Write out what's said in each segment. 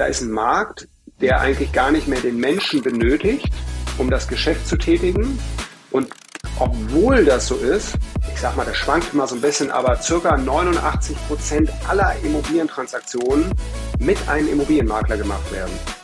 da ist ein Markt, der eigentlich gar nicht mehr den Menschen benötigt, um das Geschäft zu tätigen. Und obwohl das so ist, ich sag mal, das schwankt immer so ein bisschen, aber circa 89 Prozent aller Immobilientransaktionen mit einem Immobilienmakler gemacht werden.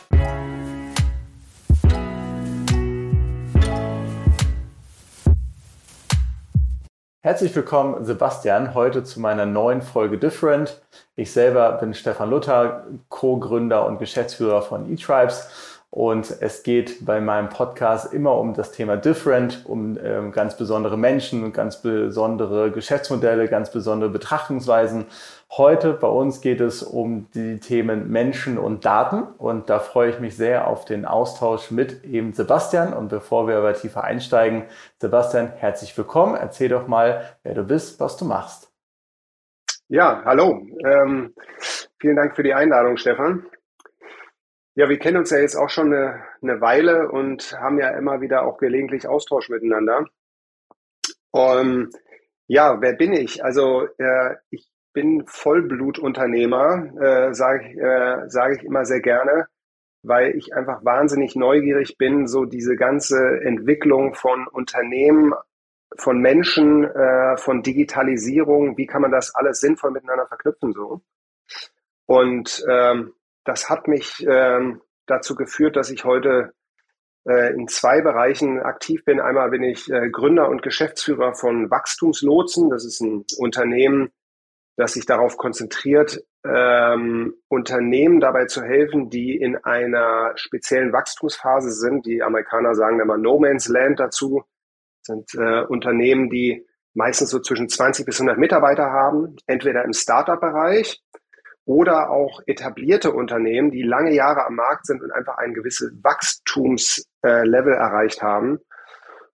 Herzlich willkommen, Sebastian, heute zu meiner neuen Folge Different. Ich selber bin Stefan Luther, Co-Gründer und Geschäftsführer von eTribes und es geht bei meinem Podcast immer um das Thema Different, um ähm, ganz besondere Menschen ganz besondere Geschäftsmodelle, ganz besondere Betrachtungsweisen. Heute bei uns geht es um die Themen Menschen und Daten und da freue ich mich sehr auf den Austausch mit eben Sebastian. Und bevor wir aber tiefer einsteigen, Sebastian, herzlich willkommen. Erzähl doch mal, wer du bist, was du machst. Ja, hallo. Ähm, vielen Dank für die Einladung, Stefan. Ja, wir kennen uns ja jetzt auch schon eine, eine Weile und haben ja immer wieder auch gelegentlich Austausch miteinander. Um, ja, wer bin ich? Also äh, ich bin Vollblutunternehmer, äh, sage äh, sag ich immer sehr gerne, weil ich einfach wahnsinnig neugierig bin, so diese ganze Entwicklung von Unternehmen, von Menschen, äh, von Digitalisierung, wie kann man das alles sinnvoll miteinander verknüpfen so. Und ähm, das hat mich ähm, dazu geführt, dass ich heute äh, in zwei Bereichen aktiv bin. Einmal bin ich äh, Gründer und Geschäftsführer von Wachstumslotsen. Das ist ein Unternehmen, das sich darauf konzentriert, ähm, Unternehmen dabei zu helfen, die in einer speziellen Wachstumsphase sind. Die Amerikaner sagen immer No Man's Land dazu. Das sind äh, Unternehmen, die meistens so zwischen 20 bis 100 Mitarbeiter haben, entweder im Startup-Bereich oder auch etablierte Unternehmen, die lange Jahre am Markt sind und einfach ein gewisses Wachstumslevel äh, erreicht haben.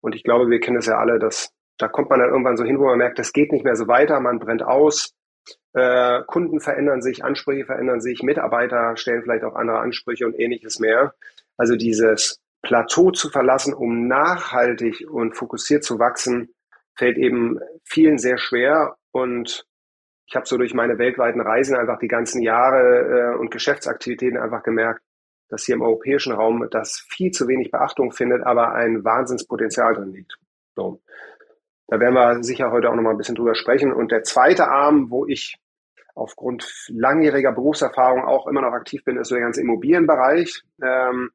Und ich glaube, wir kennen es ja alle, dass da kommt man dann irgendwann so hin, wo man merkt, das geht nicht mehr so weiter, man brennt aus, äh, Kunden verändern sich, Ansprüche verändern sich, Mitarbeiter stellen vielleicht auch andere Ansprüche und ähnliches mehr. Also dieses Plateau zu verlassen, um nachhaltig und fokussiert zu wachsen, fällt eben vielen sehr schwer und ich habe so durch meine weltweiten Reisen einfach die ganzen Jahre äh, und Geschäftsaktivitäten einfach gemerkt, dass hier im europäischen Raum das viel zu wenig Beachtung findet, aber ein Wahnsinnspotenzial drin liegt. So. Da werden wir sicher heute auch noch mal ein bisschen drüber sprechen. Und der zweite Arm, wo ich aufgrund langjähriger Berufserfahrung auch immer noch aktiv bin, ist so der ganze Immobilienbereich. Ähm,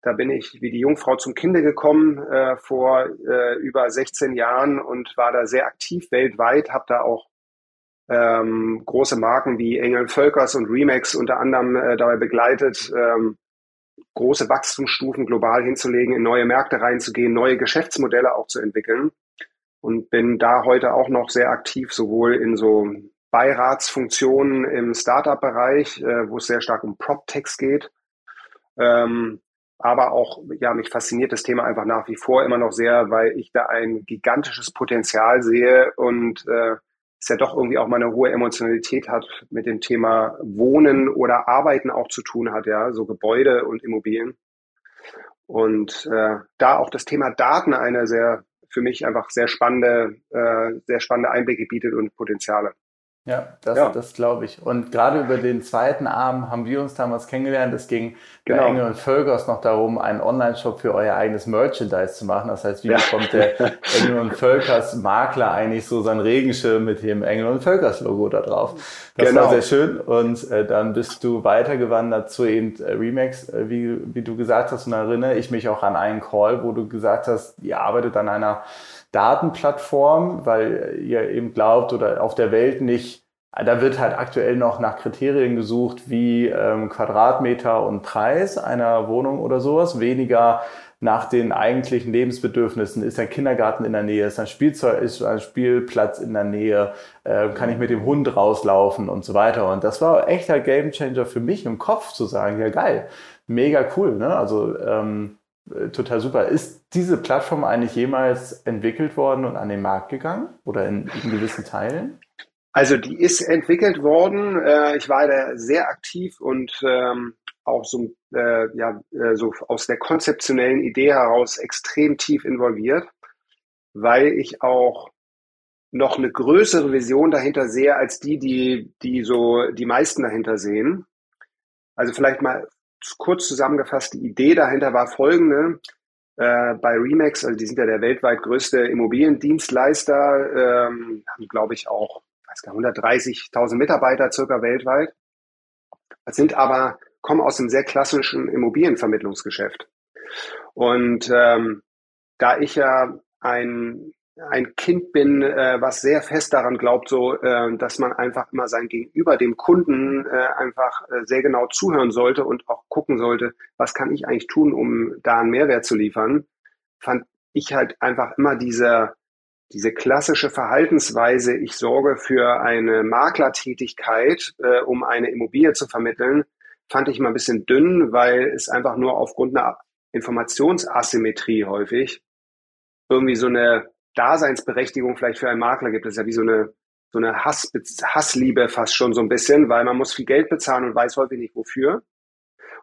da bin ich wie die Jungfrau zum Kinde gekommen äh, vor äh, über 16 Jahren und war da sehr aktiv weltweit, habe da auch ähm, große Marken wie Engel Völkers und Remax unter anderem äh, dabei begleitet, ähm, große Wachstumsstufen global hinzulegen, in neue Märkte reinzugehen, neue Geschäftsmodelle auch zu entwickeln. Und bin da heute auch noch sehr aktiv, sowohl in so Beiratsfunktionen im Startup-Bereich, äh, wo es sehr stark um PropTechs geht, ähm, aber auch, ja, mich fasziniert das Thema einfach nach wie vor immer noch sehr, weil ich da ein gigantisches Potenzial sehe und äh, es ja doch irgendwie auch mal eine hohe Emotionalität hat mit dem Thema Wohnen oder Arbeiten auch zu tun hat, ja, so Gebäude und Immobilien. Und äh, da auch das Thema Daten eine sehr, für mich einfach sehr spannende, äh, sehr spannende Einblicke bietet und Potenziale. Ja, das, ja. das glaube ich. Und gerade über den zweiten Arm haben wir uns damals kennengelernt. Es ging genau. bei Engel und Völkers noch darum, einen Online-Shop für euer eigenes Merchandise zu machen. Das heißt, wie ja. bekommt der Engel und Völkers Makler eigentlich so sein Regenschirm mit dem Engel und Völkers Logo da drauf? Das genau. war sehr schön. Und äh, dann bist du weitergewandert zu eben äh, Remax, äh, wie, wie du gesagt hast. Und da erinnere ich mich auch an einen Call, wo du gesagt hast, ihr arbeitet an einer Datenplattform, weil ihr eben glaubt oder auf der Welt nicht, da wird halt aktuell noch nach Kriterien gesucht wie ähm, Quadratmeter und Preis einer Wohnung oder sowas, weniger nach den eigentlichen Lebensbedürfnissen. Ist ein Kindergarten in der Nähe? Ist ein Spielzeug? Ist ein Spielplatz in der Nähe? Äh, kann ich mit dem Hund rauslaufen und so weiter? Und das war echter Gamechanger für mich im Kopf zu sagen, ja geil, mega cool. Ne? Also ähm, äh, total super. Ist diese Plattform eigentlich jemals entwickelt worden und an den Markt gegangen oder in, in gewissen Teilen? Also die ist entwickelt worden. Äh, ich war da sehr aktiv und ähm, auch so, äh, ja, so aus der konzeptionellen Idee heraus extrem tief involviert, weil ich auch noch eine größere Vision dahinter sehe als die, die, die so die meisten dahinter sehen. Also vielleicht mal kurz zusammengefasst, die Idee dahinter war folgende. Äh, bei Remax, also die sind ja der weltweit größte Immobiliendienstleister, ähm, haben glaube ich auch 130.000 Mitarbeiter circa weltweit, sind aber, kommen aus einem sehr klassischen Immobilienvermittlungsgeschäft. Und ähm, da ich ja ein ein Kind bin, äh, was sehr fest daran glaubt, so, äh, dass man einfach immer sein Gegenüber, dem Kunden, äh, einfach äh, sehr genau zuhören sollte und auch gucken sollte, was kann ich eigentlich tun, um da einen Mehrwert zu liefern, fand ich halt einfach immer diese, diese klassische Verhaltensweise, ich sorge für eine Maklertätigkeit, äh, um eine Immobilie zu vermitteln, fand ich immer ein bisschen dünn, weil es einfach nur aufgrund einer Informationsasymmetrie häufig irgendwie so eine Daseinsberechtigung vielleicht für einen Makler gibt. Das ist ja wie so eine, so eine Hass, Hassliebe fast schon so ein bisschen, weil man muss viel Geld bezahlen und weiß häufig nicht wofür.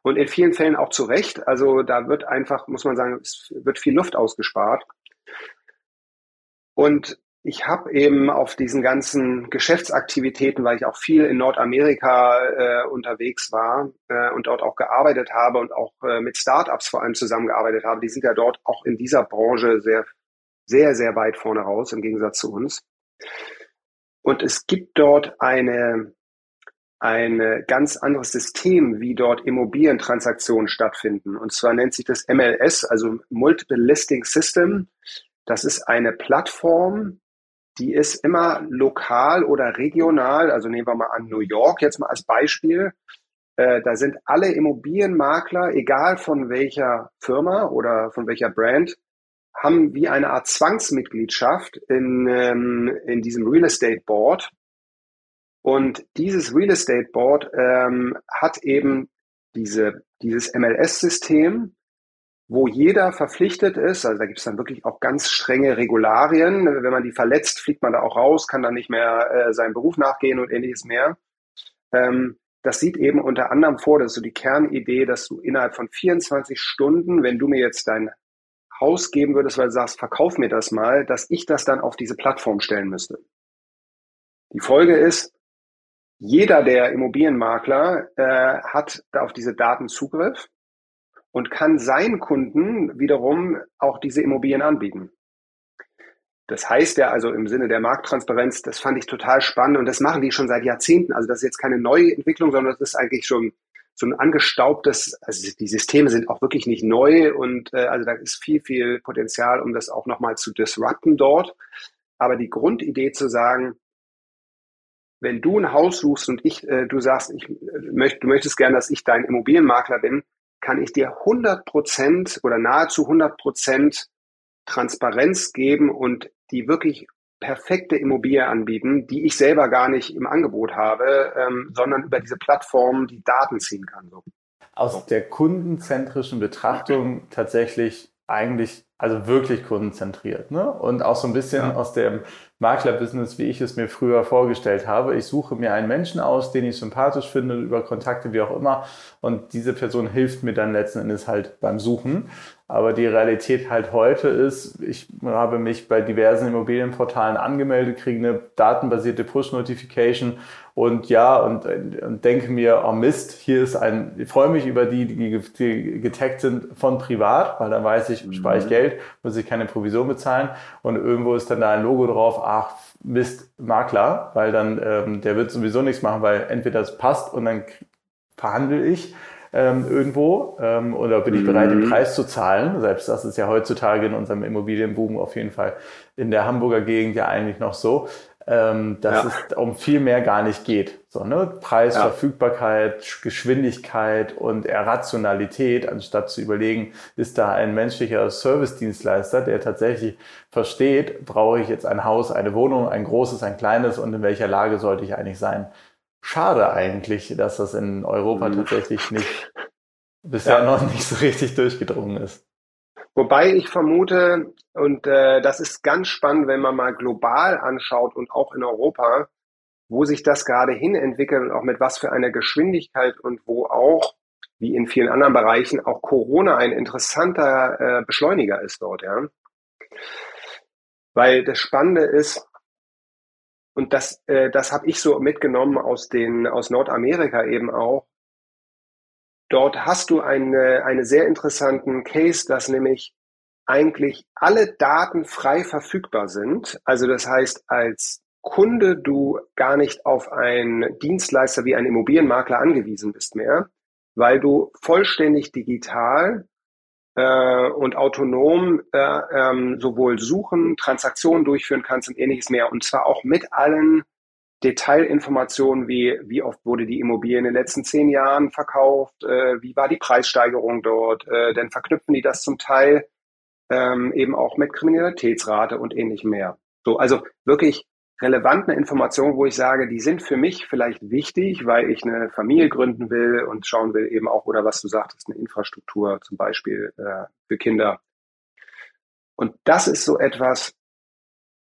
Und in vielen Fällen auch zu Recht. Also da wird einfach, muss man sagen, es wird viel Luft ausgespart. Und ich habe eben auf diesen ganzen Geschäftsaktivitäten, weil ich auch viel in Nordamerika äh, unterwegs war äh, und dort auch gearbeitet habe und auch äh, mit Startups vor allem zusammengearbeitet habe, die sind ja dort auch in dieser Branche sehr sehr, sehr weit vorne raus im Gegensatz zu uns. Und es gibt dort eine, ein ganz anderes System, wie dort Immobilientransaktionen stattfinden. Und zwar nennt sich das MLS, also Multiple Listing System. Das ist eine Plattform, die ist immer lokal oder regional. Also nehmen wir mal an New York jetzt mal als Beispiel. Äh, da sind alle Immobilienmakler, egal von welcher Firma oder von welcher Brand, haben wie eine Art Zwangsmitgliedschaft in, ähm, in diesem Real Estate Board. Und dieses Real Estate Board ähm, hat eben diese, dieses MLS-System, wo jeder verpflichtet ist, also da gibt es dann wirklich auch ganz strenge Regularien. Wenn man die verletzt, fliegt man da auch raus, kann dann nicht mehr äh, seinem Beruf nachgehen und ähnliches mehr. Ähm, das sieht eben unter anderem vor, das ist so die Kernidee, dass du innerhalb von 24 Stunden, wenn du mir jetzt dein Haus würdest, weil du sagst, verkauf mir das mal, dass ich das dann auf diese Plattform stellen müsste. Die Folge ist, jeder der Immobilienmakler äh, hat auf diese Daten Zugriff und kann seinen Kunden wiederum auch diese Immobilien anbieten. Das heißt ja also im Sinne der Markttransparenz, das fand ich total spannend und das machen die schon seit Jahrzehnten. Also das ist jetzt keine neue Entwicklung, sondern das ist eigentlich schon so ein angestaubtes, also die Systeme sind auch wirklich nicht neu und äh, also da ist viel, viel Potenzial, um das auch nochmal zu disrupten dort. Aber die Grundidee zu sagen, wenn du ein Haus suchst und ich, äh, du sagst, ich äh, möcht, du möchtest gerne, dass ich dein Immobilienmakler bin, kann ich dir 100 Prozent oder nahezu 100 Prozent Transparenz geben und die wirklich perfekte Immobilie anbieten, die ich selber gar nicht im Angebot habe, ähm, sondern über diese Plattform die Daten ziehen kann. So. Aus der kundenzentrischen Betrachtung tatsächlich eigentlich, also wirklich kundenzentriert. Ne? Und auch so ein bisschen ja. aus dem Maklerbusiness, wie ich es mir früher vorgestellt habe. Ich suche mir einen Menschen aus, den ich sympathisch finde, über Kontakte, wie auch immer. Und diese Person hilft mir dann letzten Endes halt beim Suchen. Aber die Realität halt heute ist, ich habe mich bei diversen Immobilienportalen angemeldet, kriege eine datenbasierte Push-Notification und ja, und, und denke mir, oh Mist, hier ist ein, ich freue mich über die, die, die getaggt sind von privat, weil dann weiß ich, spare ich mhm. Geld, muss ich keine Provision bezahlen und irgendwo ist dann da ein Logo drauf, ach, Mist, Makler, weil dann, ähm, der wird sowieso nichts machen, weil entweder es passt und dann verhandle ich ähm, irgendwo ähm, oder bin ich bereit, den mhm. Preis zu zahlen? Selbst das ist ja heutzutage in unserem Immobilienboom auf jeden Fall in der Hamburger Gegend ja eigentlich noch so, ähm, dass ja. es um viel mehr gar nicht geht. So, ne? Preis, ja. Verfügbarkeit, Geschwindigkeit und Rationalität, anstatt zu überlegen, ist da ein menschlicher Service-Dienstleister, der tatsächlich versteht, brauche ich jetzt ein Haus, eine Wohnung, ein großes, ein kleines und in welcher Lage sollte ich eigentlich sein schade eigentlich, dass das in Europa mhm. tatsächlich nicht bisher ja. noch nicht so richtig durchgedrungen ist. Wobei ich vermute, und äh, das ist ganz spannend, wenn man mal global anschaut und auch in Europa, wo sich das gerade hin entwickelt und auch mit was für einer Geschwindigkeit und wo auch, wie in vielen anderen Bereichen, auch Corona ein interessanter äh, Beschleuniger ist dort, ja. Weil das Spannende ist, und das, äh, das habe ich so mitgenommen aus den aus Nordamerika eben auch. Dort hast du eine, eine sehr interessanten Case, dass nämlich eigentlich alle Daten frei verfügbar sind. Also das heißt, als Kunde du gar nicht auf einen Dienstleister wie einen Immobilienmakler angewiesen bist mehr, weil du vollständig digital äh, und autonom äh, ähm, sowohl suchen, Transaktionen durchführen kannst und ähnliches mehr. Und zwar auch mit allen Detailinformationen wie, wie oft wurde die Immobilie in den letzten zehn Jahren verkauft, äh, wie war die Preissteigerung dort, äh, denn verknüpfen die das zum Teil ähm, eben auch mit Kriminalitätsrate und ähnlichem mehr. So, also wirklich relevante Informationen, wo ich sage, die sind für mich vielleicht wichtig, weil ich eine Familie gründen will und schauen will eben auch, oder was du sagtest, eine Infrastruktur zum Beispiel äh, für Kinder. Und das ist so etwas,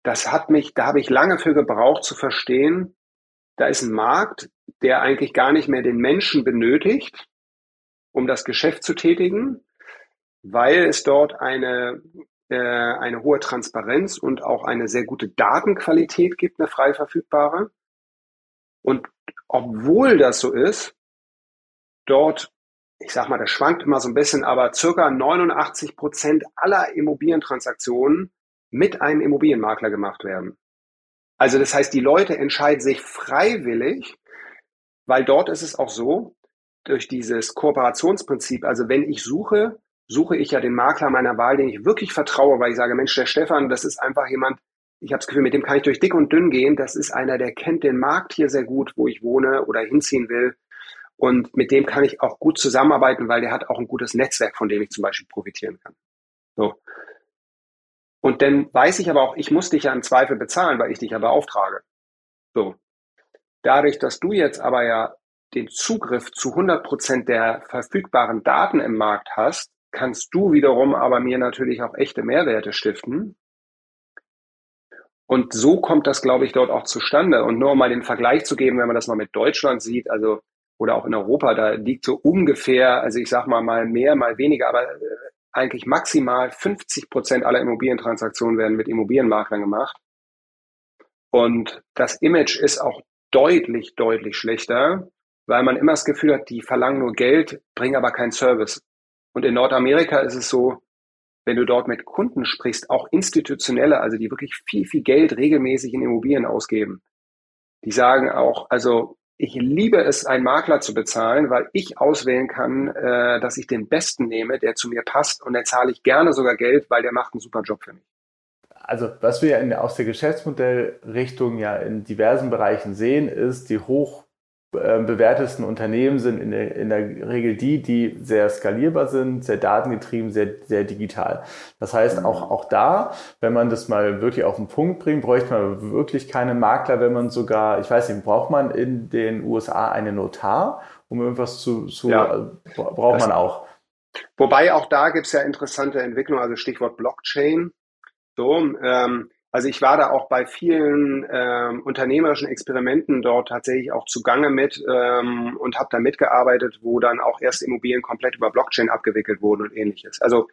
das hat mich, da habe ich lange für gebraucht zu verstehen, da ist ein Markt, der eigentlich gar nicht mehr den Menschen benötigt, um das Geschäft zu tätigen, weil es dort eine, äh, eine hohe Transparenz und auch eine sehr gute Datenqualität gibt, eine frei verfügbare. Und obwohl das so ist, dort, ich sag mal, das schwankt immer so ein bisschen, aber circa 89 Prozent aller Immobilientransaktionen mit einem Immobilienmakler gemacht werden. Also das heißt, die Leute entscheiden sich freiwillig, weil dort ist es auch so, durch dieses Kooperationsprinzip, also wenn ich suche, suche ich ja den Makler meiner Wahl, den ich wirklich vertraue, weil ich sage, Mensch, der Stefan, das ist einfach jemand, ich habe das Gefühl, mit dem kann ich durch dick und dünn gehen. Das ist einer, der kennt den Markt hier sehr gut, wo ich wohne oder hinziehen will. Und mit dem kann ich auch gut zusammenarbeiten, weil der hat auch ein gutes Netzwerk, von dem ich zum Beispiel profitieren kann. So. Und dann weiß ich aber auch, ich muss dich ja im Zweifel bezahlen, weil ich dich ja beauftrage. So. Dadurch, dass du jetzt aber ja den Zugriff zu 100 Prozent der verfügbaren Daten im Markt hast, kannst du wiederum aber mir natürlich auch echte Mehrwerte stiften. Und so kommt das, glaube ich, dort auch zustande. Und nur um mal den Vergleich zu geben, wenn man das mal mit Deutschland sieht, also oder auch in Europa, da liegt so ungefähr, also ich sag mal mal mehr, mal weniger, aber äh, eigentlich maximal 50 Prozent aller Immobilientransaktionen werden mit Immobilienmaklern gemacht. Und das Image ist auch deutlich, deutlich schlechter, weil man immer das Gefühl hat, die verlangen nur Geld, bringen aber keinen Service. Und in Nordamerika ist es so, wenn du dort mit Kunden sprichst, auch institutionelle, also die wirklich viel, viel Geld regelmäßig in Immobilien ausgeben, die sagen auch, also ich liebe es, einen Makler zu bezahlen, weil ich auswählen kann, äh, dass ich den Besten nehme, der zu mir passt und dann zahle ich gerne sogar Geld, weil der macht einen super Job für mich. Also was wir in, aus der Geschäftsmodellrichtung ja in diversen Bereichen sehen, ist die hoch bewertesten Unternehmen sind in der, in der Regel die, die sehr skalierbar sind, sehr datengetrieben, sehr, sehr digital. Das heißt, mhm. auch, auch da, wenn man das mal wirklich auf den Punkt bringt, bräuchte man wirklich keine Makler, wenn man sogar, ich weiß nicht, braucht man in den USA einen Notar, um irgendwas zu, zu ja, äh, braucht man auch. Wobei auch da gibt es ja interessante Entwicklungen, also Stichwort Blockchain. So, ähm, also ich war da auch bei vielen ähm, unternehmerischen Experimenten dort tatsächlich auch zugange mit ähm, und habe da mitgearbeitet, wo dann auch erst Immobilien komplett über Blockchain abgewickelt wurden und ähnliches. Also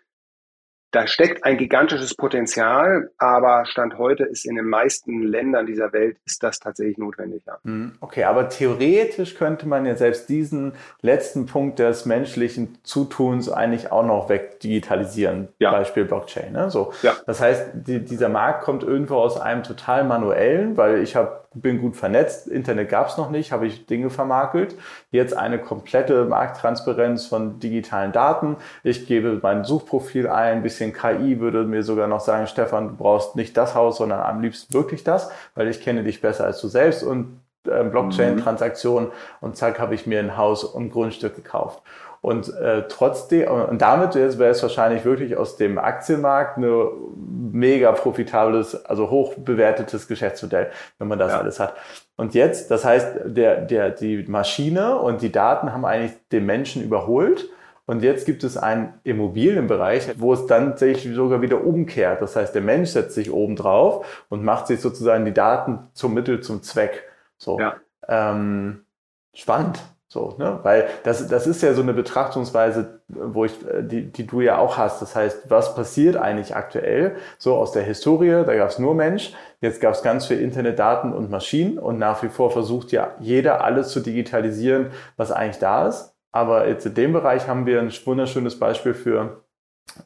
da steckt ein gigantisches Potenzial, aber Stand heute ist in den meisten Ländern dieser Welt ist das tatsächlich notwendig. Ja. Hm, okay, aber theoretisch könnte man ja selbst diesen letzten Punkt des menschlichen Zutuns eigentlich auch noch wegdigitalisieren. Ja. Beispiel Blockchain. Ne? So. Ja. Das heißt, die, dieser Markt kommt irgendwo aus einem total manuellen, weil ich habe bin gut vernetzt, Internet gab es noch nicht, habe ich Dinge vermakelt. Jetzt eine komplette Markttransparenz von digitalen Daten. Ich gebe mein Suchprofil ein, ein bisschen KI würde mir sogar noch sagen, Stefan, du brauchst nicht das Haus, sondern am liebsten wirklich das, weil ich kenne dich besser als du selbst und äh, Blockchain-Transaktionen und zack, habe ich mir ein Haus und Grundstück gekauft. Und äh, trotzdem, und damit wäre es wahrscheinlich wirklich aus dem Aktienmarkt eine mega profitables, also hoch bewertetes Geschäftsmodell, wenn man das ja. alles hat. Und jetzt, das heißt, der, der, die Maschine und die Daten haben eigentlich den Menschen überholt. Und jetzt gibt es einen Immobilienbereich, wo es dann sich sogar wieder umkehrt. Das heißt, der Mensch setzt sich oben drauf und macht sich sozusagen die Daten zum Mittel zum Zweck. So. Ja. Ähm, spannend. So, ne? Weil das, das ist ja so eine Betrachtungsweise, wo ich, äh, die, die du ja auch hast. Das heißt, was passiert eigentlich aktuell? So aus der Historie, da gab es nur Mensch, jetzt gab es ganz viel Internetdaten und Maschinen und nach wie vor versucht ja jeder alles zu digitalisieren, was eigentlich da ist. Aber jetzt in dem Bereich haben wir ein wunderschönes Beispiel für,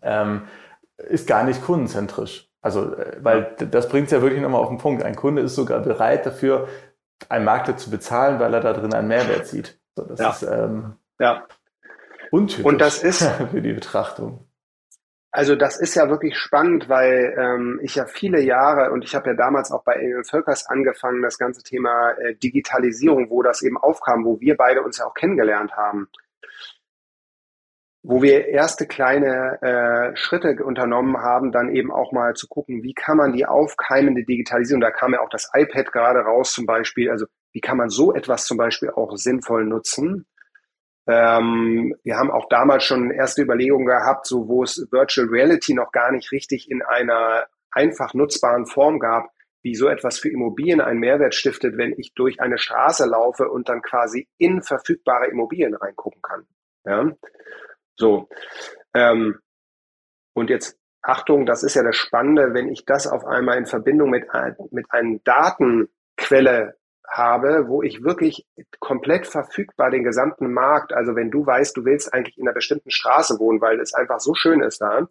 ähm, ist gar nicht kundenzentrisch. Also, äh, weil das bringt es ja wirklich nochmal auf den Punkt. Ein Kunde ist sogar bereit dafür, einen Makler zu bezahlen, weil er da drin einen Mehrwert sieht. So, das ja. ist ähm, ja. untypisch Und das ist für die Betrachtung. Also das ist ja wirklich spannend, weil ähm, ich ja viele Jahre und ich habe ja damals auch bei Emil Völkers angefangen, das ganze Thema äh, Digitalisierung, wo das eben aufkam, wo wir beide uns ja auch kennengelernt haben, wo wir erste kleine äh, Schritte unternommen haben, dann eben auch mal zu gucken, wie kann man die aufkeimende Digitalisierung, da kam ja auch das iPad gerade raus zum Beispiel, also wie kann man so etwas zum Beispiel auch sinnvoll nutzen? Ähm, wir haben auch damals schon erste Überlegungen gehabt, so wo es Virtual Reality noch gar nicht richtig in einer einfach nutzbaren Form gab, wie so etwas für Immobilien einen Mehrwert stiftet, wenn ich durch eine Straße laufe und dann quasi in verfügbare Immobilien reingucken kann. Ja? So. Ähm, und jetzt Achtung, das ist ja das Spannende, wenn ich das auf einmal in Verbindung mit, mit einer Datenquelle habe, wo ich wirklich komplett verfügbar den gesamten Markt, also wenn du weißt, du willst eigentlich in einer bestimmten Straße wohnen, weil es einfach so schön ist da,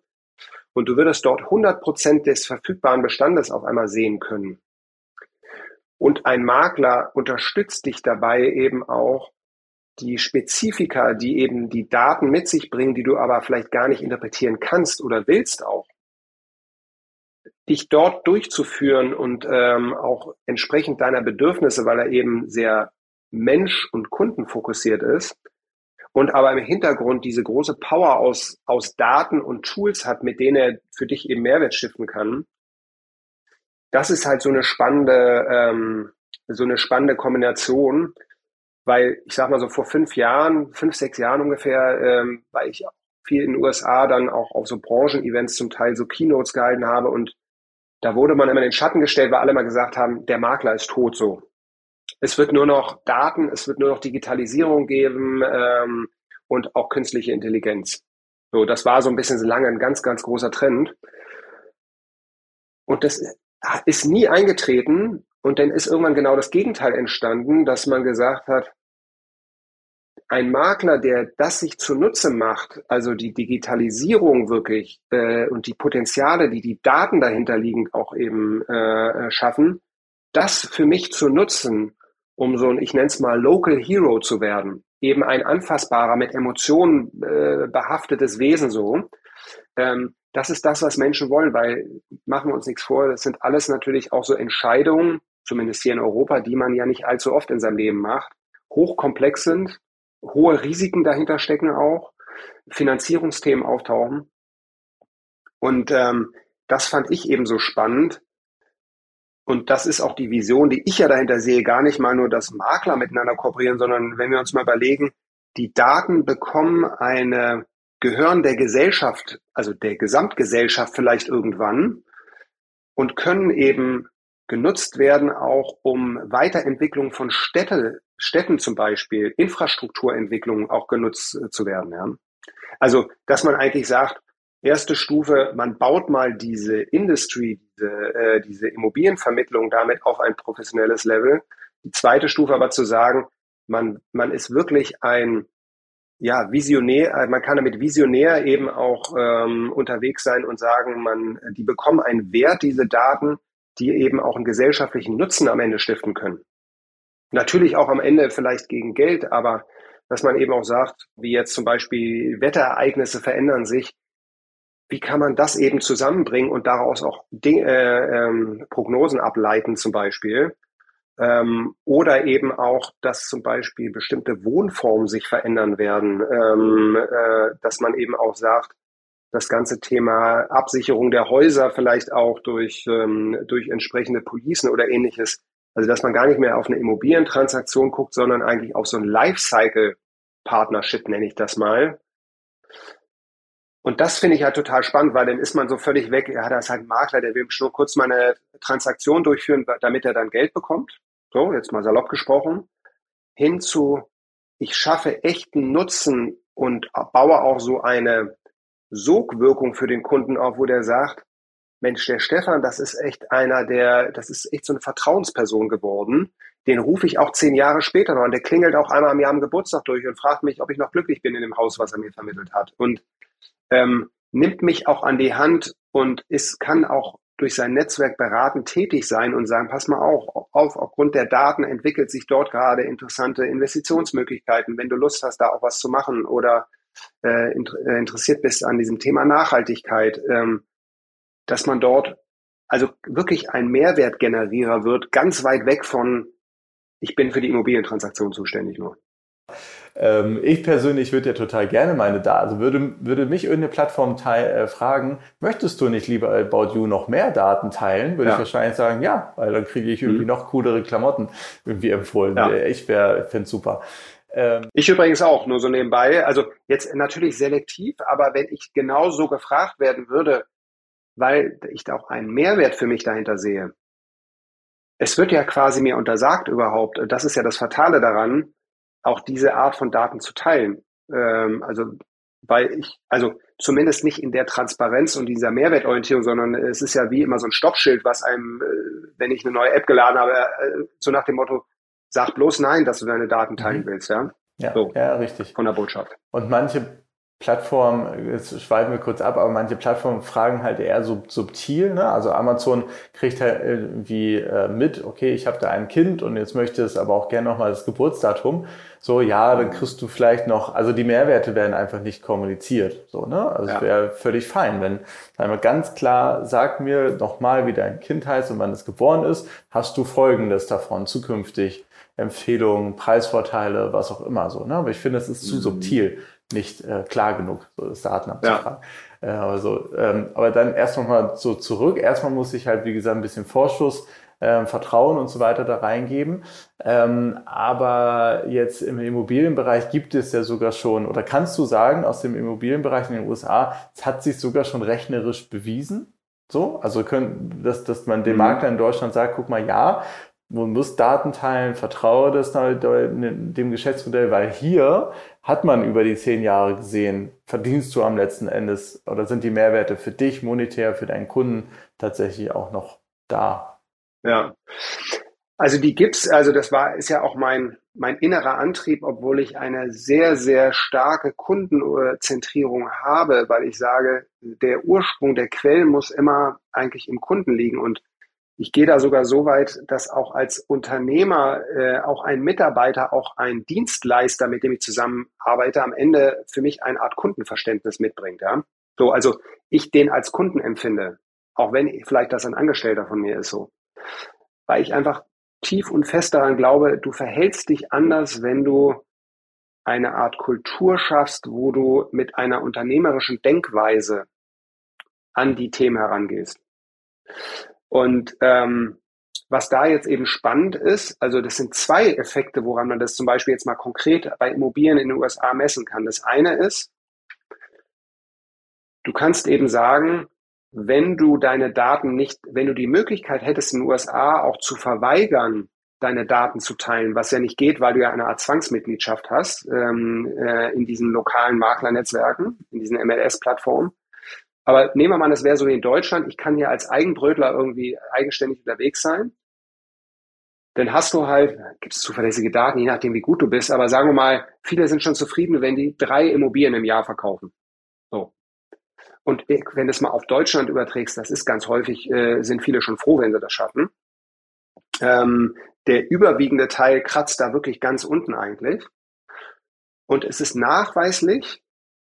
und du würdest dort 100 Prozent des verfügbaren Bestandes auf einmal sehen können. Und ein Makler unterstützt dich dabei eben auch, die Spezifika, die eben die Daten mit sich bringen, die du aber vielleicht gar nicht interpretieren kannst oder willst auch, dich dort durchzuführen und ähm, auch entsprechend deiner Bedürfnisse, weil er eben sehr mensch- und kundenfokussiert ist und aber im Hintergrund diese große Power aus, aus Daten und Tools hat, mit denen er für dich eben Mehrwert stiften kann. Das ist halt so eine spannende, ähm, so eine spannende Kombination, weil ich sag mal so vor fünf Jahren, fünf, sechs Jahren ungefähr, ähm, weil ich viel in den USA dann auch auf so Branchen-Events zum Teil so Keynotes gehalten habe und da wurde man immer in den Schatten gestellt, weil alle mal gesagt haben, der Makler ist tot so. Es wird nur noch Daten, es wird nur noch Digitalisierung geben ähm, und auch künstliche Intelligenz. So, das war so ein bisschen lange ein ganz, ganz großer Trend. Und das ist nie eingetreten. Und dann ist irgendwann genau das Gegenteil entstanden, dass man gesagt hat, ein Makler, der das sich zunutze macht, also die Digitalisierung wirklich äh, und die Potenziale, die die Daten dahinter liegen, auch eben äh, schaffen, das für mich zu nutzen, um so ein, ich nenne es mal Local Hero zu werden, eben ein anfassbarer, mit Emotionen äh, behaftetes Wesen so. Ähm, das ist das, was Menschen wollen, weil machen wir uns nichts vor, das sind alles natürlich auch so Entscheidungen, zumindest hier in Europa, die man ja nicht allzu oft in seinem Leben macht, hochkomplex sind, hohe Risiken dahinter stecken auch, Finanzierungsthemen auftauchen. Und ähm, das fand ich eben so spannend. Und das ist auch die Vision, die ich ja dahinter sehe, gar nicht mal nur, dass Makler miteinander kooperieren, sondern wenn wir uns mal überlegen, die Daten bekommen eine, gehören der Gesellschaft, also der Gesamtgesellschaft vielleicht irgendwann und können eben genutzt werden, auch um Weiterentwicklung von Städte, Städten zum Beispiel, Infrastrukturentwicklung auch genutzt äh, zu werden. Ja. Also, dass man eigentlich sagt, erste Stufe, man baut mal diese Industry, diese, äh, diese Immobilienvermittlung damit auf ein professionelles Level. Die zweite Stufe aber zu sagen, man, man ist wirklich ein ja, visionär, äh, man kann damit visionär eben auch ähm, unterwegs sein und sagen, man, die bekommen einen Wert, diese Daten, die eben auch einen gesellschaftlichen Nutzen am Ende stiften können. Natürlich auch am Ende vielleicht gegen Geld, aber dass man eben auch sagt, wie jetzt zum Beispiel Wetterereignisse verändern sich, wie kann man das eben zusammenbringen und daraus auch Dinge, äh, ähm, Prognosen ableiten zum Beispiel? Ähm, oder eben auch, dass zum Beispiel bestimmte Wohnformen sich verändern werden, ähm, äh, dass man eben auch sagt, das ganze Thema Absicherung der Häuser vielleicht auch durch, ähm, durch entsprechende Policen oder ähnliches. Also dass man gar nicht mehr auf eine Immobilientransaktion guckt, sondern eigentlich auf so ein Lifecycle-Partnership, nenne ich das mal. Und das finde ich halt total spannend, weil dann ist man so völlig weg, ja, da ist halt ein Makler, der will nur kurz mal eine Transaktion durchführen, damit er dann Geld bekommt. So, jetzt mal salopp gesprochen. Hin zu, ich schaffe echten Nutzen und baue auch so eine Sogwirkung für den Kunden auf, wo der sagt, Mensch, der Stefan, das ist echt einer, der, das ist echt so eine Vertrauensperson geworden. den rufe ich auch zehn Jahre später noch und der klingelt auch einmal im Jahr am Geburtstag durch und fragt mich, ob ich noch glücklich bin in dem Haus, was er mir vermittelt hat. Und ähm, nimmt mich auch an die Hand und ist, kann auch durch sein Netzwerk beratend tätig sein und sagen, pass mal auch auf, aufgrund der Daten entwickelt sich dort gerade interessante Investitionsmöglichkeiten, wenn du Lust hast, da auch was zu machen oder äh, äh interessiert bist an diesem Thema Nachhaltigkeit, ähm, dass man dort also wirklich ein Mehrwertgenerierer wird, ganz weit weg von, ich bin für die Immobilientransaktion zuständig nur. Ähm, ich persönlich würde ja total gerne meine Daten, also würde, würde mich irgendeine Plattform teil, äh, fragen, möchtest du nicht lieber About You noch mehr Daten teilen? Würde ja. ich wahrscheinlich sagen, ja, weil dann kriege ich irgendwie mhm. noch coolere Klamotten irgendwie empfohlen. Ja. Ich wäre, finde super. Ähm, ich übrigens auch, nur so nebenbei. Also jetzt natürlich selektiv, aber wenn ich genauso gefragt werden würde, weil ich da auch einen Mehrwert für mich dahinter sehe. Es wird ja quasi mir untersagt überhaupt, das ist ja das Fatale daran, auch diese Art von Daten zu teilen. Ähm, also, weil ich, also zumindest nicht in der Transparenz und dieser Mehrwertorientierung, sondern es ist ja wie immer so ein Stoppschild, was einem, äh, wenn ich eine neue App geladen habe, äh, so nach dem Motto, sag bloß nein, dass du deine Daten teilen mhm. willst, ja? Ja, so, ja, richtig. Von der Botschaft. Und manche Plattformen, jetzt schweifen wir kurz ab, aber manche Plattformen fragen halt eher so subtil. Ne? Also Amazon kriegt halt irgendwie äh, mit, okay, ich habe da ein Kind und jetzt möchte es aber auch gerne nochmal das Geburtsdatum. So, ja, dann kriegst du vielleicht noch, also die Mehrwerte werden einfach nicht kommuniziert. So, ne? Also ja. wäre völlig fein, wenn einmal ganz klar, sag mir nochmal, wie dein Kind heißt und wann es geboren ist, hast du Folgendes davon zukünftig. Empfehlungen, Preisvorteile, was auch immer so. Ne? Aber ich finde, es ist zu mhm. subtil nicht äh, klar genug, so das Daten abzufragen. Ja. Äh, aber, so, ähm, aber dann erst nochmal so zurück. Erstmal muss ich halt, wie gesagt, ein bisschen Vorschuss, äh, Vertrauen und so weiter da reingeben. Ähm, aber jetzt im Immobilienbereich gibt es ja sogar schon, oder kannst du sagen, aus dem Immobilienbereich in den USA, es hat sich sogar schon rechnerisch bewiesen? So, also können, dass, dass man dem mhm. Makler in Deutschland sagt, guck mal, ja, man muss Daten teilen, vertraue das dem Geschäftsmodell, weil hier hat man über die zehn Jahre gesehen, verdienst du am letzten Endes oder sind die Mehrwerte für dich monetär, für deinen Kunden tatsächlich auch noch da? Ja. Also die gibt's, also das war, ist ja auch mein, mein innerer Antrieb, obwohl ich eine sehr, sehr starke Kundenzentrierung habe, weil ich sage, der Ursprung der Quellen muss immer eigentlich im Kunden liegen und ich gehe da sogar so weit, dass auch als Unternehmer äh, auch ein Mitarbeiter, auch ein Dienstleister, mit dem ich zusammenarbeite, am Ende für mich eine Art Kundenverständnis mitbringt. Ja? So, also ich den als Kunden empfinde, auch wenn vielleicht das ein Angestellter von mir ist so. Weil ich einfach tief und fest daran glaube, du verhältst dich anders, wenn du eine Art Kultur schaffst, wo du mit einer unternehmerischen Denkweise an die Themen herangehst. Und ähm, was da jetzt eben spannend ist, also das sind zwei Effekte, woran man das zum Beispiel jetzt mal konkret bei Immobilien in den USA messen kann. Das eine ist, du kannst eben sagen, wenn du deine Daten nicht, wenn du die Möglichkeit hättest, in den USA auch zu verweigern, deine Daten zu teilen, was ja nicht geht, weil du ja eine Art Zwangsmitgliedschaft hast ähm, äh, in diesen lokalen Maklernetzwerken, in diesen MLS-Plattformen, aber nehmen wir mal, das wäre so wie in Deutschland, ich kann hier als Eigenbrötler irgendwie eigenständig unterwegs sein. Dann hast du halt, gibt es zuverlässige Daten, je nachdem, wie gut du bist, aber sagen wir mal, viele sind schon zufrieden, wenn die drei Immobilien im Jahr verkaufen. So. Und wenn du es mal auf Deutschland überträgst, das ist ganz häufig, äh, sind viele schon froh, wenn sie das schaffen. Ähm, der überwiegende Teil kratzt da wirklich ganz unten eigentlich. Und es ist nachweislich,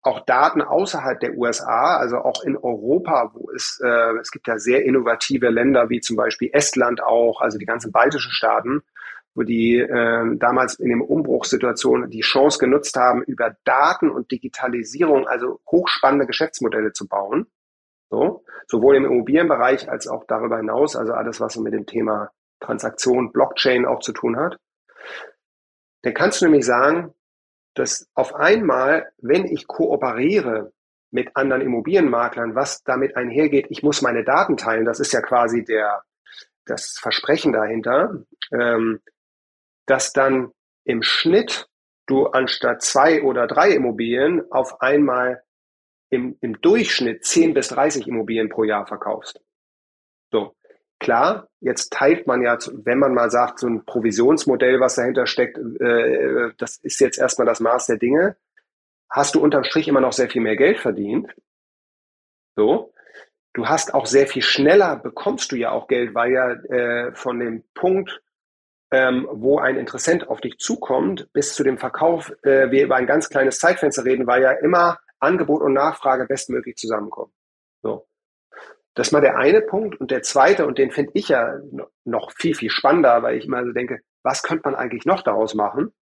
auch Daten außerhalb der USA, also auch in Europa, wo es, äh, es gibt ja sehr innovative Länder wie zum Beispiel Estland auch, also die ganzen baltischen Staaten, wo die äh, damals in dem Umbruchssituation die Chance genutzt haben, über Daten und Digitalisierung also hochspannende Geschäftsmodelle zu bauen. So, sowohl im Immobilienbereich als auch darüber hinaus, also alles, was mit dem Thema Transaktion, Blockchain auch zu tun hat. Dann kannst du nämlich sagen, dass auf einmal, wenn ich kooperiere mit anderen Immobilienmaklern, was damit einhergeht, ich muss meine Daten teilen, das ist ja quasi der, das Versprechen dahinter, ähm, dass dann im Schnitt du anstatt zwei oder drei Immobilien auf einmal im, im Durchschnitt 10 bis 30 Immobilien pro Jahr verkaufst. So. Klar, jetzt teilt man ja, wenn man mal sagt, so ein Provisionsmodell, was dahinter steckt, äh, das ist jetzt erstmal das Maß der Dinge. Hast du unterm Strich immer noch sehr viel mehr Geld verdient. So. Du hast auch sehr viel schneller bekommst du ja auch Geld, weil ja äh, von dem Punkt, ähm, wo ein Interessent auf dich zukommt, bis zu dem Verkauf, äh, wir über ein ganz kleines Zeitfenster reden, weil ja immer Angebot und Nachfrage bestmöglich zusammenkommen. Das ist mal der eine Punkt. Und der zweite, und den finde ich ja noch viel, viel spannender, weil ich immer so denke, was könnte man eigentlich noch daraus machen?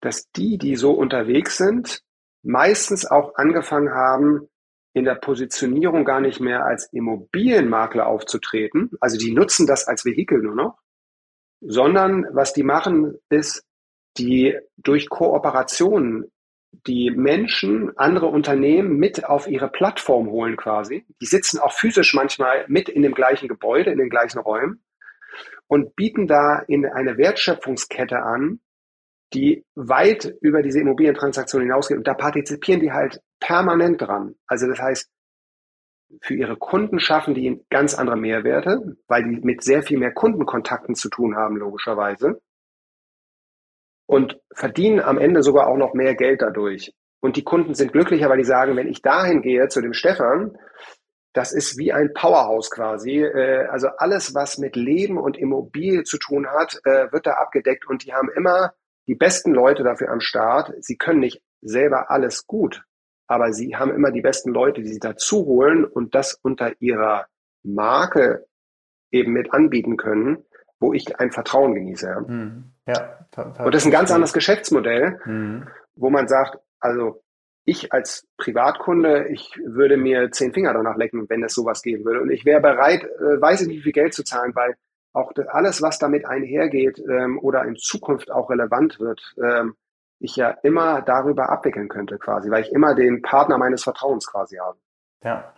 Dass die, die so unterwegs sind, meistens auch angefangen haben, in der Positionierung gar nicht mehr als Immobilienmakler aufzutreten. Also die nutzen das als Vehikel nur noch, sondern was die machen, ist, die durch Kooperationen die Menschen, andere Unternehmen mit auf ihre Plattform holen quasi. Die sitzen auch physisch manchmal mit in dem gleichen Gebäude, in den gleichen Räumen und bieten da in eine Wertschöpfungskette an, die weit über diese Immobilientransaktion hinausgeht. Und da partizipieren die halt permanent dran. Also das heißt, für ihre Kunden schaffen die ganz andere Mehrwerte, weil die mit sehr viel mehr Kundenkontakten zu tun haben, logischerweise und verdienen am Ende sogar auch noch mehr Geld dadurch. Und die Kunden sind glücklicher, weil die sagen, wenn ich dahin gehe zu dem Stefan, das ist wie ein Powerhouse quasi. Äh, also alles, was mit Leben und Immobilie zu tun hat, äh, wird da abgedeckt und die haben immer die besten Leute dafür am Start. Sie können nicht selber alles gut, aber sie haben immer die besten Leute, die sie dazu holen und das unter ihrer Marke eben mit anbieten können, wo ich ein Vertrauen genieße. Hm. Ja, und das ist ein ganz anderes Geschäftsmodell, mhm. wo man sagt, also ich als Privatkunde, ich würde mir zehn Finger danach lecken, wenn es sowas geben würde. Und ich wäre bereit, äh, weiß ich nicht, wie viel Geld zu zahlen, weil auch alles, was damit einhergeht ähm, oder in Zukunft auch relevant wird, ähm, ich ja immer darüber abwickeln könnte quasi, weil ich immer den Partner meines Vertrauens quasi habe. Ja.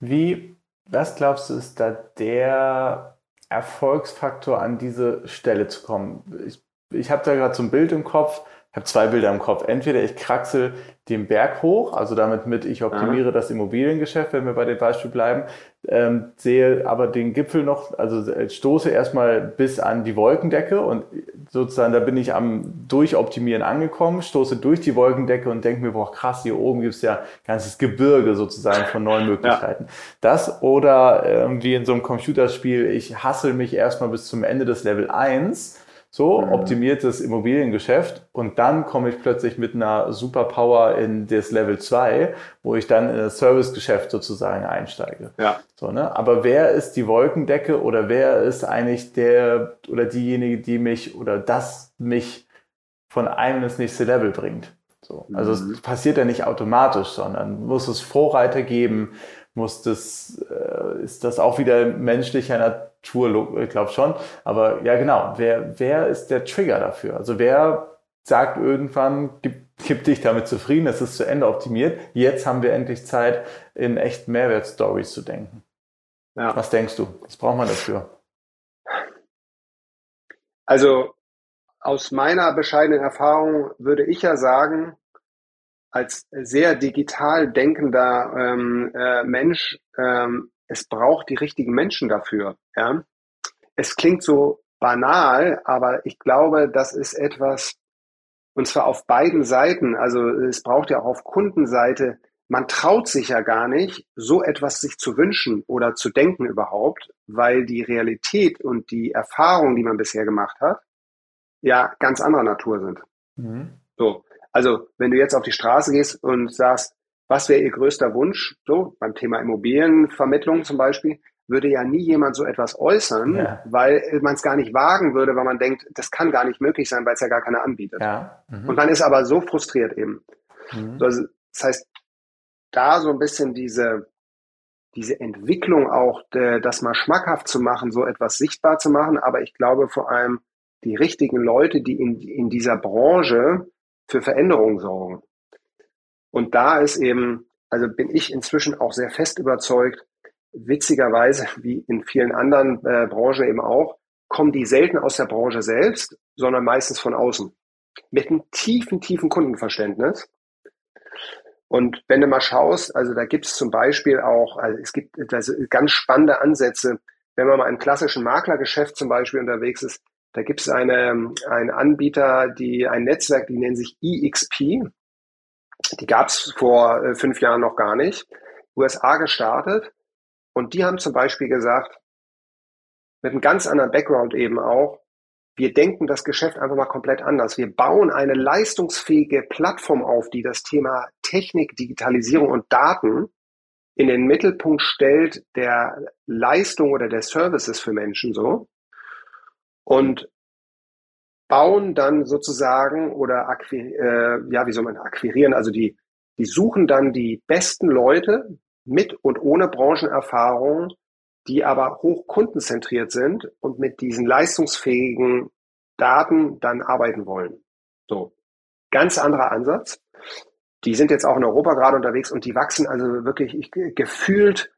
Wie, was glaubst du, ist da der Erfolgsfaktor, an diese Stelle zu kommen? Ich ich habe da gerade so ein Bild im Kopf, ich habe zwei Bilder im Kopf. Entweder ich kraxel den Berg hoch, also damit mit, ich optimiere Aha. das Immobiliengeschäft, wenn wir bei dem Beispiel bleiben, ähm, sehe aber den Gipfel noch, also äh, stoße erstmal bis an die Wolkendecke und sozusagen da bin ich am Durchoptimieren angekommen, stoße durch die Wolkendecke und denke mir, boah krass, hier oben gibt's ja ganzes Gebirge sozusagen von neuen Möglichkeiten. Ja. Das oder ähm, wie in so einem Computerspiel, ich hassel mich erstmal bis zum Ende des Level 1 so, mhm. optimiertes Immobiliengeschäft und dann komme ich plötzlich mit einer Superpower in das Level 2, wo ich dann in das Servicegeschäft sozusagen einsteige. Ja. So, ne? Aber wer ist die Wolkendecke oder wer ist eigentlich der oder diejenige, die mich oder das mich von einem ins nächste Level bringt? So. Also mhm. es passiert ja nicht automatisch, sondern muss es Vorreiter geben, muss das, äh, ist das auch wieder menschlicher Natur, ich glaube schon. Aber ja, genau, wer, wer ist der Trigger dafür? Also wer sagt irgendwann, gib, gib dich damit zufrieden, es ist zu Ende optimiert. Jetzt haben wir endlich Zeit, in echten Mehrwertstories zu denken. Ja. Was denkst du? Was braucht man dafür? Also aus meiner bescheidenen Erfahrung würde ich ja sagen, als sehr digital denkender ähm, äh, Mensch, ähm, es braucht die richtigen Menschen dafür. Ja? Es klingt so banal, aber ich glaube, das ist etwas, und zwar auf beiden Seiten. Also es braucht ja auch auf Kundenseite, man traut sich ja gar nicht, so etwas sich zu wünschen oder zu denken überhaupt, weil die Realität und die Erfahrungen, die man bisher gemacht hat, ja ganz anderer Natur sind. Mhm. So. Also, wenn du jetzt auf die Straße gehst und sagst, was wäre Ihr größter Wunsch, so beim Thema Immobilienvermittlung zum Beispiel, würde ja nie jemand so etwas äußern, ja. weil man es gar nicht wagen würde, weil man denkt, das kann gar nicht möglich sein, weil es ja gar keiner anbietet. Ja. Mhm. Und man ist aber so frustriert eben. Mhm. Also, das heißt, da so ein bisschen diese, diese Entwicklung auch, das mal schmackhaft zu machen, so etwas sichtbar zu machen. Aber ich glaube vor allem die richtigen Leute, die in, in dieser Branche für Veränderungen sorgen. Und da ist eben, also bin ich inzwischen auch sehr fest überzeugt, witzigerweise, wie in vielen anderen äh, Branchen eben auch, kommen die selten aus der Branche selbst, sondern meistens von außen. Mit einem tiefen, tiefen Kundenverständnis. Und wenn du mal schaust, also da gibt es zum Beispiel auch, also es gibt also ganz spannende Ansätze, wenn man mal im klassischen Maklergeschäft zum Beispiel unterwegs ist, da gibt es eine, einen Anbieter, die ein Netzwerk, die nennen sich EXP. Die gab es vor äh, fünf Jahren noch gar nicht. USA gestartet. Und die haben zum Beispiel gesagt, mit einem ganz anderen Background eben auch, wir denken das Geschäft einfach mal komplett anders. Wir bauen eine leistungsfähige Plattform auf, die das Thema Technik, Digitalisierung und Daten in den Mittelpunkt stellt der Leistung oder der Services für Menschen so und bauen dann sozusagen oder äh, ja, wie soll man akquirieren, also die, die suchen dann die besten Leute mit und ohne Branchenerfahrung, die aber hochkundenzentriert sind und mit diesen leistungsfähigen Daten dann arbeiten wollen. So. Ganz anderer Ansatz. Die sind jetzt auch in Europa gerade unterwegs und die wachsen also wirklich ich, gefühlt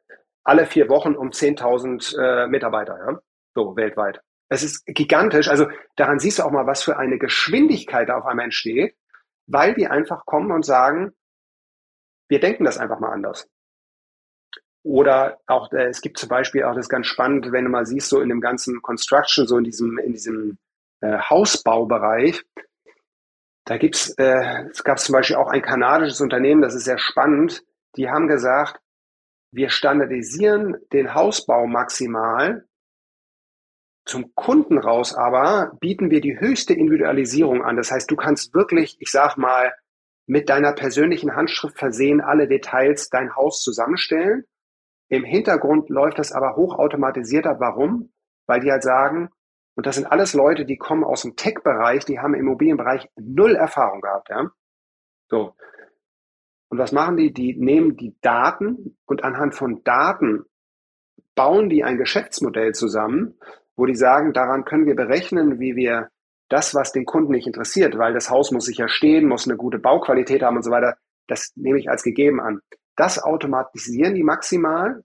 alle vier Wochen um 10.000 äh, Mitarbeiter, ja? so weltweit. Es ist gigantisch. Also daran siehst du auch mal, was für eine Geschwindigkeit da auf einmal entsteht, weil die einfach kommen und sagen, wir denken das einfach mal anders. Oder auch, äh, es gibt zum Beispiel auch das ist ganz spannend, wenn du mal siehst, so in dem ganzen Construction, so in diesem, in diesem äh, Hausbaubereich, da gibt's, äh, es gab zum Beispiel auch ein kanadisches Unternehmen, das ist sehr spannend. Die haben gesagt, wir standardisieren den Hausbau maximal. Zum Kunden raus aber bieten wir die höchste Individualisierung an. Das heißt, du kannst wirklich, ich sag mal, mit deiner persönlichen Handschrift versehen alle Details dein Haus zusammenstellen. Im Hintergrund läuft das aber hochautomatisierter. Warum? Weil die halt sagen, und das sind alles Leute, die kommen aus dem Tech-Bereich, die haben im Immobilienbereich null Erfahrung gehabt, ja. So. Und was machen die? Die nehmen die Daten und anhand von Daten bauen die ein Geschäftsmodell zusammen, wo die sagen, daran können wir berechnen, wie wir das, was den Kunden nicht interessiert, weil das Haus muss sicher stehen, muss eine gute Bauqualität haben und so weiter, das nehme ich als gegeben an. Das automatisieren die maximal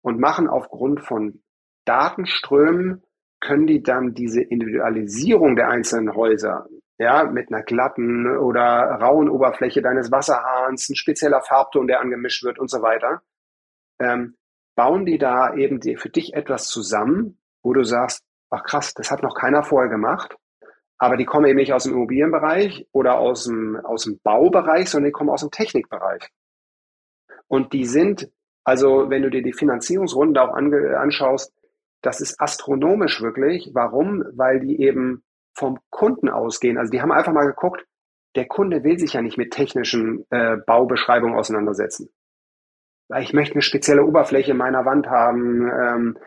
und machen aufgrund von Datenströmen können die dann diese Individualisierung der einzelnen Häuser, ja, mit einer glatten oder rauen Oberfläche deines Wasserhahns, ein spezieller Farbton, der angemischt wird und so weiter, ähm, bauen die da eben die, für dich etwas zusammen, wo du sagst, ach krass, das hat noch keiner vorher gemacht, aber die kommen eben nicht aus dem Immobilienbereich oder aus dem, aus dem Baubereich, sondern die kommen aus dem Technikbereich. Und die sind, also wenn du dir die Finanzierungsrunden da auch anschaust, das ist astronomisch wirklich. Warum? Weil die eben vom Kunden ausgehen. Also die haben einfach mal geguckt, der Kunde will sich ja nicht mit technischen äh, Baubeschreibungen auseinandersetzen. Ich möchte eine spezielle Oberfläche in meiner Wand haben ähm,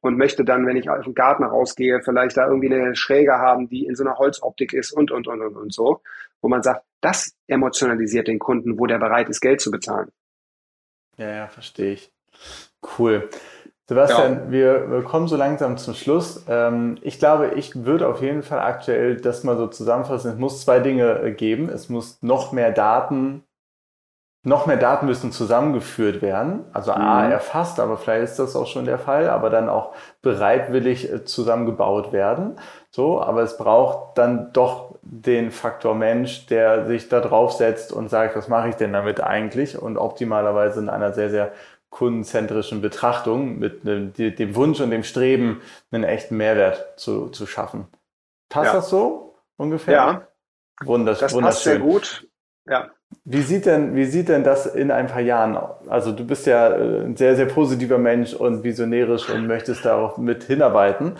und möchte dann, wenn ich auf den Garten rausgehe, vielleicht da irgendwie eine Schräge haben, die in so einer Holzoptik ist und, und, und, und, und so. Wo man sagt, das emotionalisiert den Kunden, wo der bereit ist, Geld zu bezahlen. Ja, ja, verstehe ich. Cool. Sebastian, ja. wir, wir, kommen so langsam zum Schluss. Ähm, ich glaube, ich würde auf jeden Fall aktuell das mal so zusammenfassen. Es muss zwei Dinge äh, geben. Es muss noch mehr Daten, noch mehr Daten müssen zusammengeführt werden. Also A, mhm. erfasst, aber vielleicht ist das auch schon der Fall, aber dann auch bereitwillig äh, zusammengebaut werden. So, aber es braucht dann doch den Faktor Mensch, der sich da draufsetzt und sagt, was mache ich denn damit eigentlich? Und optimalerweise in einer sehr, sehr kundenzentrischen Betrachtung mit dem, dem, Wunsch und dem Streben, einen echten Mehrwert zu, zu schaffen. Passt ja. das so ungefähr? Ja. Wundersch das wunderschön. passt sehr gut. Ja. Wie sieht denn, wie sieht denn das in ein paar Jahren aus? Also du bist ja äh, ein sehr, sehr positiver Mensch und visionärisch und möchtest darauf mit hinarbeiten.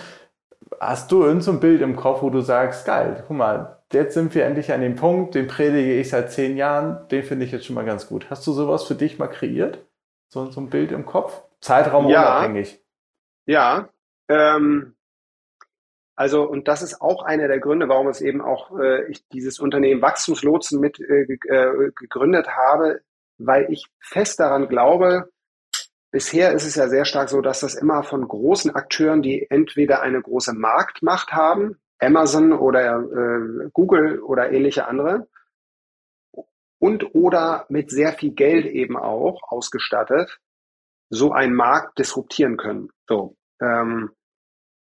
Hast du irgendein so ein Bild im Kopf, wo du sagst, geil, guck mal, jetzt sind wir endlich an dem Punkt, den predige ich seit zehn Jahren, den finde ich jetzt schon mal ganz gut. Hast du sowas für dich mal kreiert? So, so ein Bild im Kopf? Zeitraum ja, unabhängig. Ja, ähm, also, und das ist auch einer der Gründe, warum es eben auch äh, ich dieses Unternehmen Wachstumslotsen mit äh, äh, gegründet habe, weil ich fest daran glaube, bisher ist es ja sehr stark so, dass das immer von großen Akteuren, die entweder eine große Marktmacht haben, Amazon oder äh, Google oder ähnliche andere, und oder mit sehr viel Geld eben auch ausgestattet, so einen Markt disruptieren können. So. Ähm,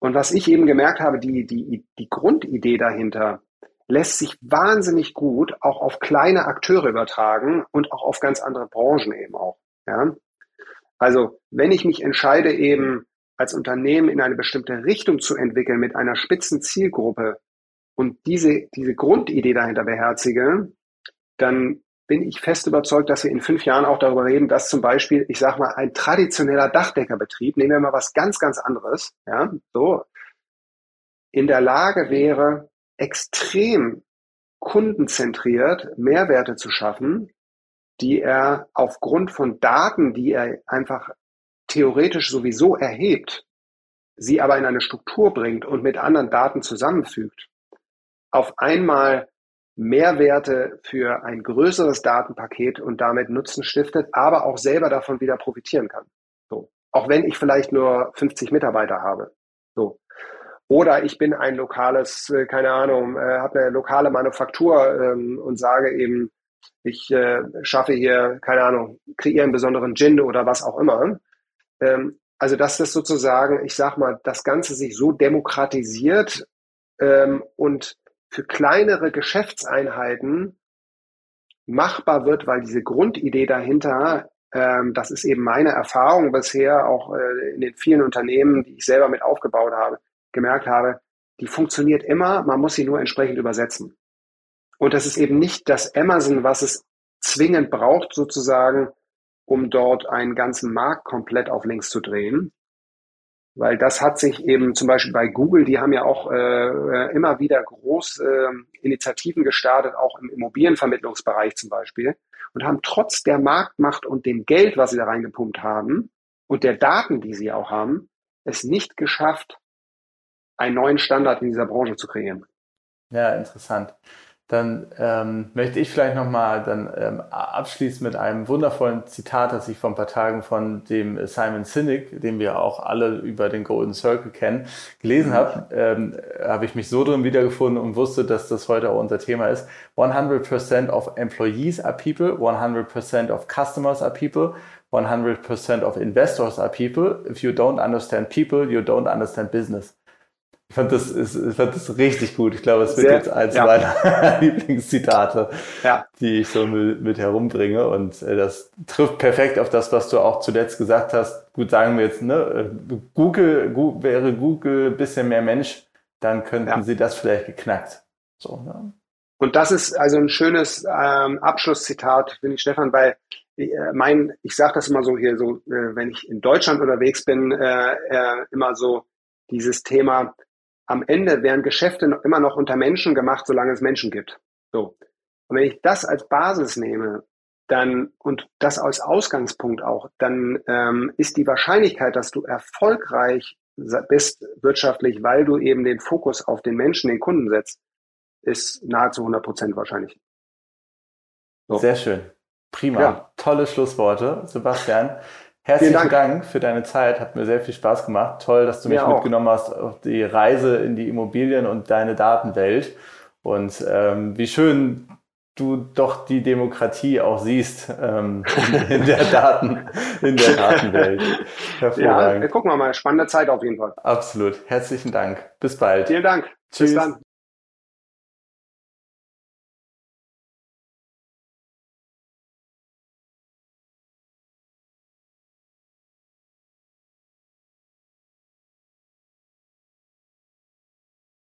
und was ich eben gemerkt habe, die, die, die Grundidee dahinter lässt sich wahnsinnig gut auch auf kleine Akteure übertragen und auch auf ganz andere Branchen eben auch. Ja? Also wenn ich mich entscheide, eben als Unternehmen in eine bestimmte Richtung zu entwickeln mit einer spitzen Zielgruppe und diese, diese Grundidee dahinter beherzige, dann bin ich fest überzeugt, dass wir in fünf Jahren auch darüber reden, dass zum Beispiel, ich sag mal, ein traditioneller Dachdeckerbetrieb, nehmen wir mal was ganz, ganz anderes, ja, so, in der Lage wäre, extrem kundenzentriert Mehrwerte zu schaffen, die er aufgrund von Daten, die er einfach theoretisch sowieso erhebt, sie aber in eine Struktur bringt und mit anderen Daten zusammenfügt, auf einmal Mehrwerte für ein größeres Datenpaket und damit Nutzen stiftet, aber auch selber davon wieder profitieren kann. So. Auch wenn ich vielleicht nur 50 Mitarbeiter habe. So. Oder ich bin ein lokales, äh, keine Ahnung, äh, habe eine lokale Manufaktur ähm, und sage eben, ich äh, schaffe hier, keine Ahnung, kreiere einen besonderen Gin oder was auch immer. Ähm, also dass das sozusagen, ich sag mal, das Ganze sich so demokratisiert ähm, und für kleinere Geschäftseinheiten machbar wird, weil diese Grundidee dahinter, ähm, das ist eben meine Erfahrung bisher auch äh, in den vielen Unternehmen, die ich selber mit aufgebaut habe, gemerkt habe, die funktioniert immer, man muss sie nur entsprechend übersetzen. Und das ist eben nicht das Amazon, was es zwingend braucht, sozusagen, um dort einen ganzen Markt komplett auf links zu drehen, weil das hat sich eben zum Beispiel bei Google, die haben ja auch äh, äh, immer wieder groß äh, Initiativen gestartet, auch im Immobilienvermittlungsbereich zum Beispiel, und haben trotz der Marktmacht und dem Geld, was sie da reingepumpt haben, und der Daten, die sie auch haben, es nicht geschafft, einen neuen Standard in dieser Branche zu kreieren. Ja, interessant dann ähm, möchte ich vielleicht nochmal dann ähm, abschließen mit einem wundervollen Zitat, das ich vor ein paar Tagen von dem Simon Sinek, den wir auch alle über den Golden Circle kennen, gelesen mhm. habe. Ähm, habe ich mich so drin wiedergefunden und wusste, dass das heute auch unser Thema ist. 100% of employees are people, 100% of customers are people, 100% of investors are people. If you don't understand people, you don't understand business. Ich fand das, ich fand das richtig gut. Ich glaube, es wird Sehr, jetzt eins ja. meiner Lieblingszitate, ja. die ich so mit, mit herumbringe. Und äh, das trifft perfekt auf das, was du auch zuletzt gesagt hast. Gut, sagen wir jetzt, ne, Google, Google wäre Google ein bisschen mehr Mensch, dann könnten ja. sie das vielleicht geknackt. So, ne? Und das ist also ein schönes ähm, Abschlusszitat, finde ich, Stefan, weil äh, mein, ich sage das immer so hier, so, äh, wenn ich in Deutschland unterwegs bin, äh, äh, immer so dieses Thema, am Ende werden Geschäfte immer noch unter Menschen gemacht, solange es Menschen gibt. So. Und wenn ich das als Basis nehme, dann und das als Ausgangspunkt auch, dann ähm, ist die Wahrscheinlichkeit, dass du erfolgreich bist wirtschaftlich, weil du eben den Fokus auf den Menschen, den Kunden setzt, ist nahezu 100 Prozent wahrscheinlich. So. Sehr schön. Prima. Ja. Tolle Schlussworte, Sebastian. Herzlichen Dank. Dank. für deine Zeit. Hat mir sehr viel Spaß gemacht. Toll, dass du mich mir mitgenommen auch. hast auf die Reise in die Immobilien und deine Datenwelt. Und ähm, wie schön du doch die Demokratie auch siehst ähm, in, der Daten, in der Datenwelt. Ja, gucken wir mal. Spannende Zeit auf jeden Fall. Absolut. Herzlichen Dank. Bis bald. Vielen Dank. Tschüss. Bis dann.